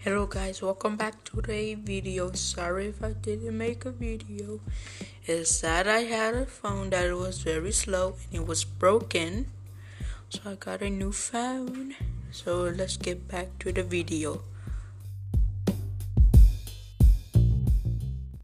Hello guys, welcome back to the video. Sorry if I didn't make a video. It's that I had a phone that was very slow and it was broken. So I got a new phone. So let's get back to the video.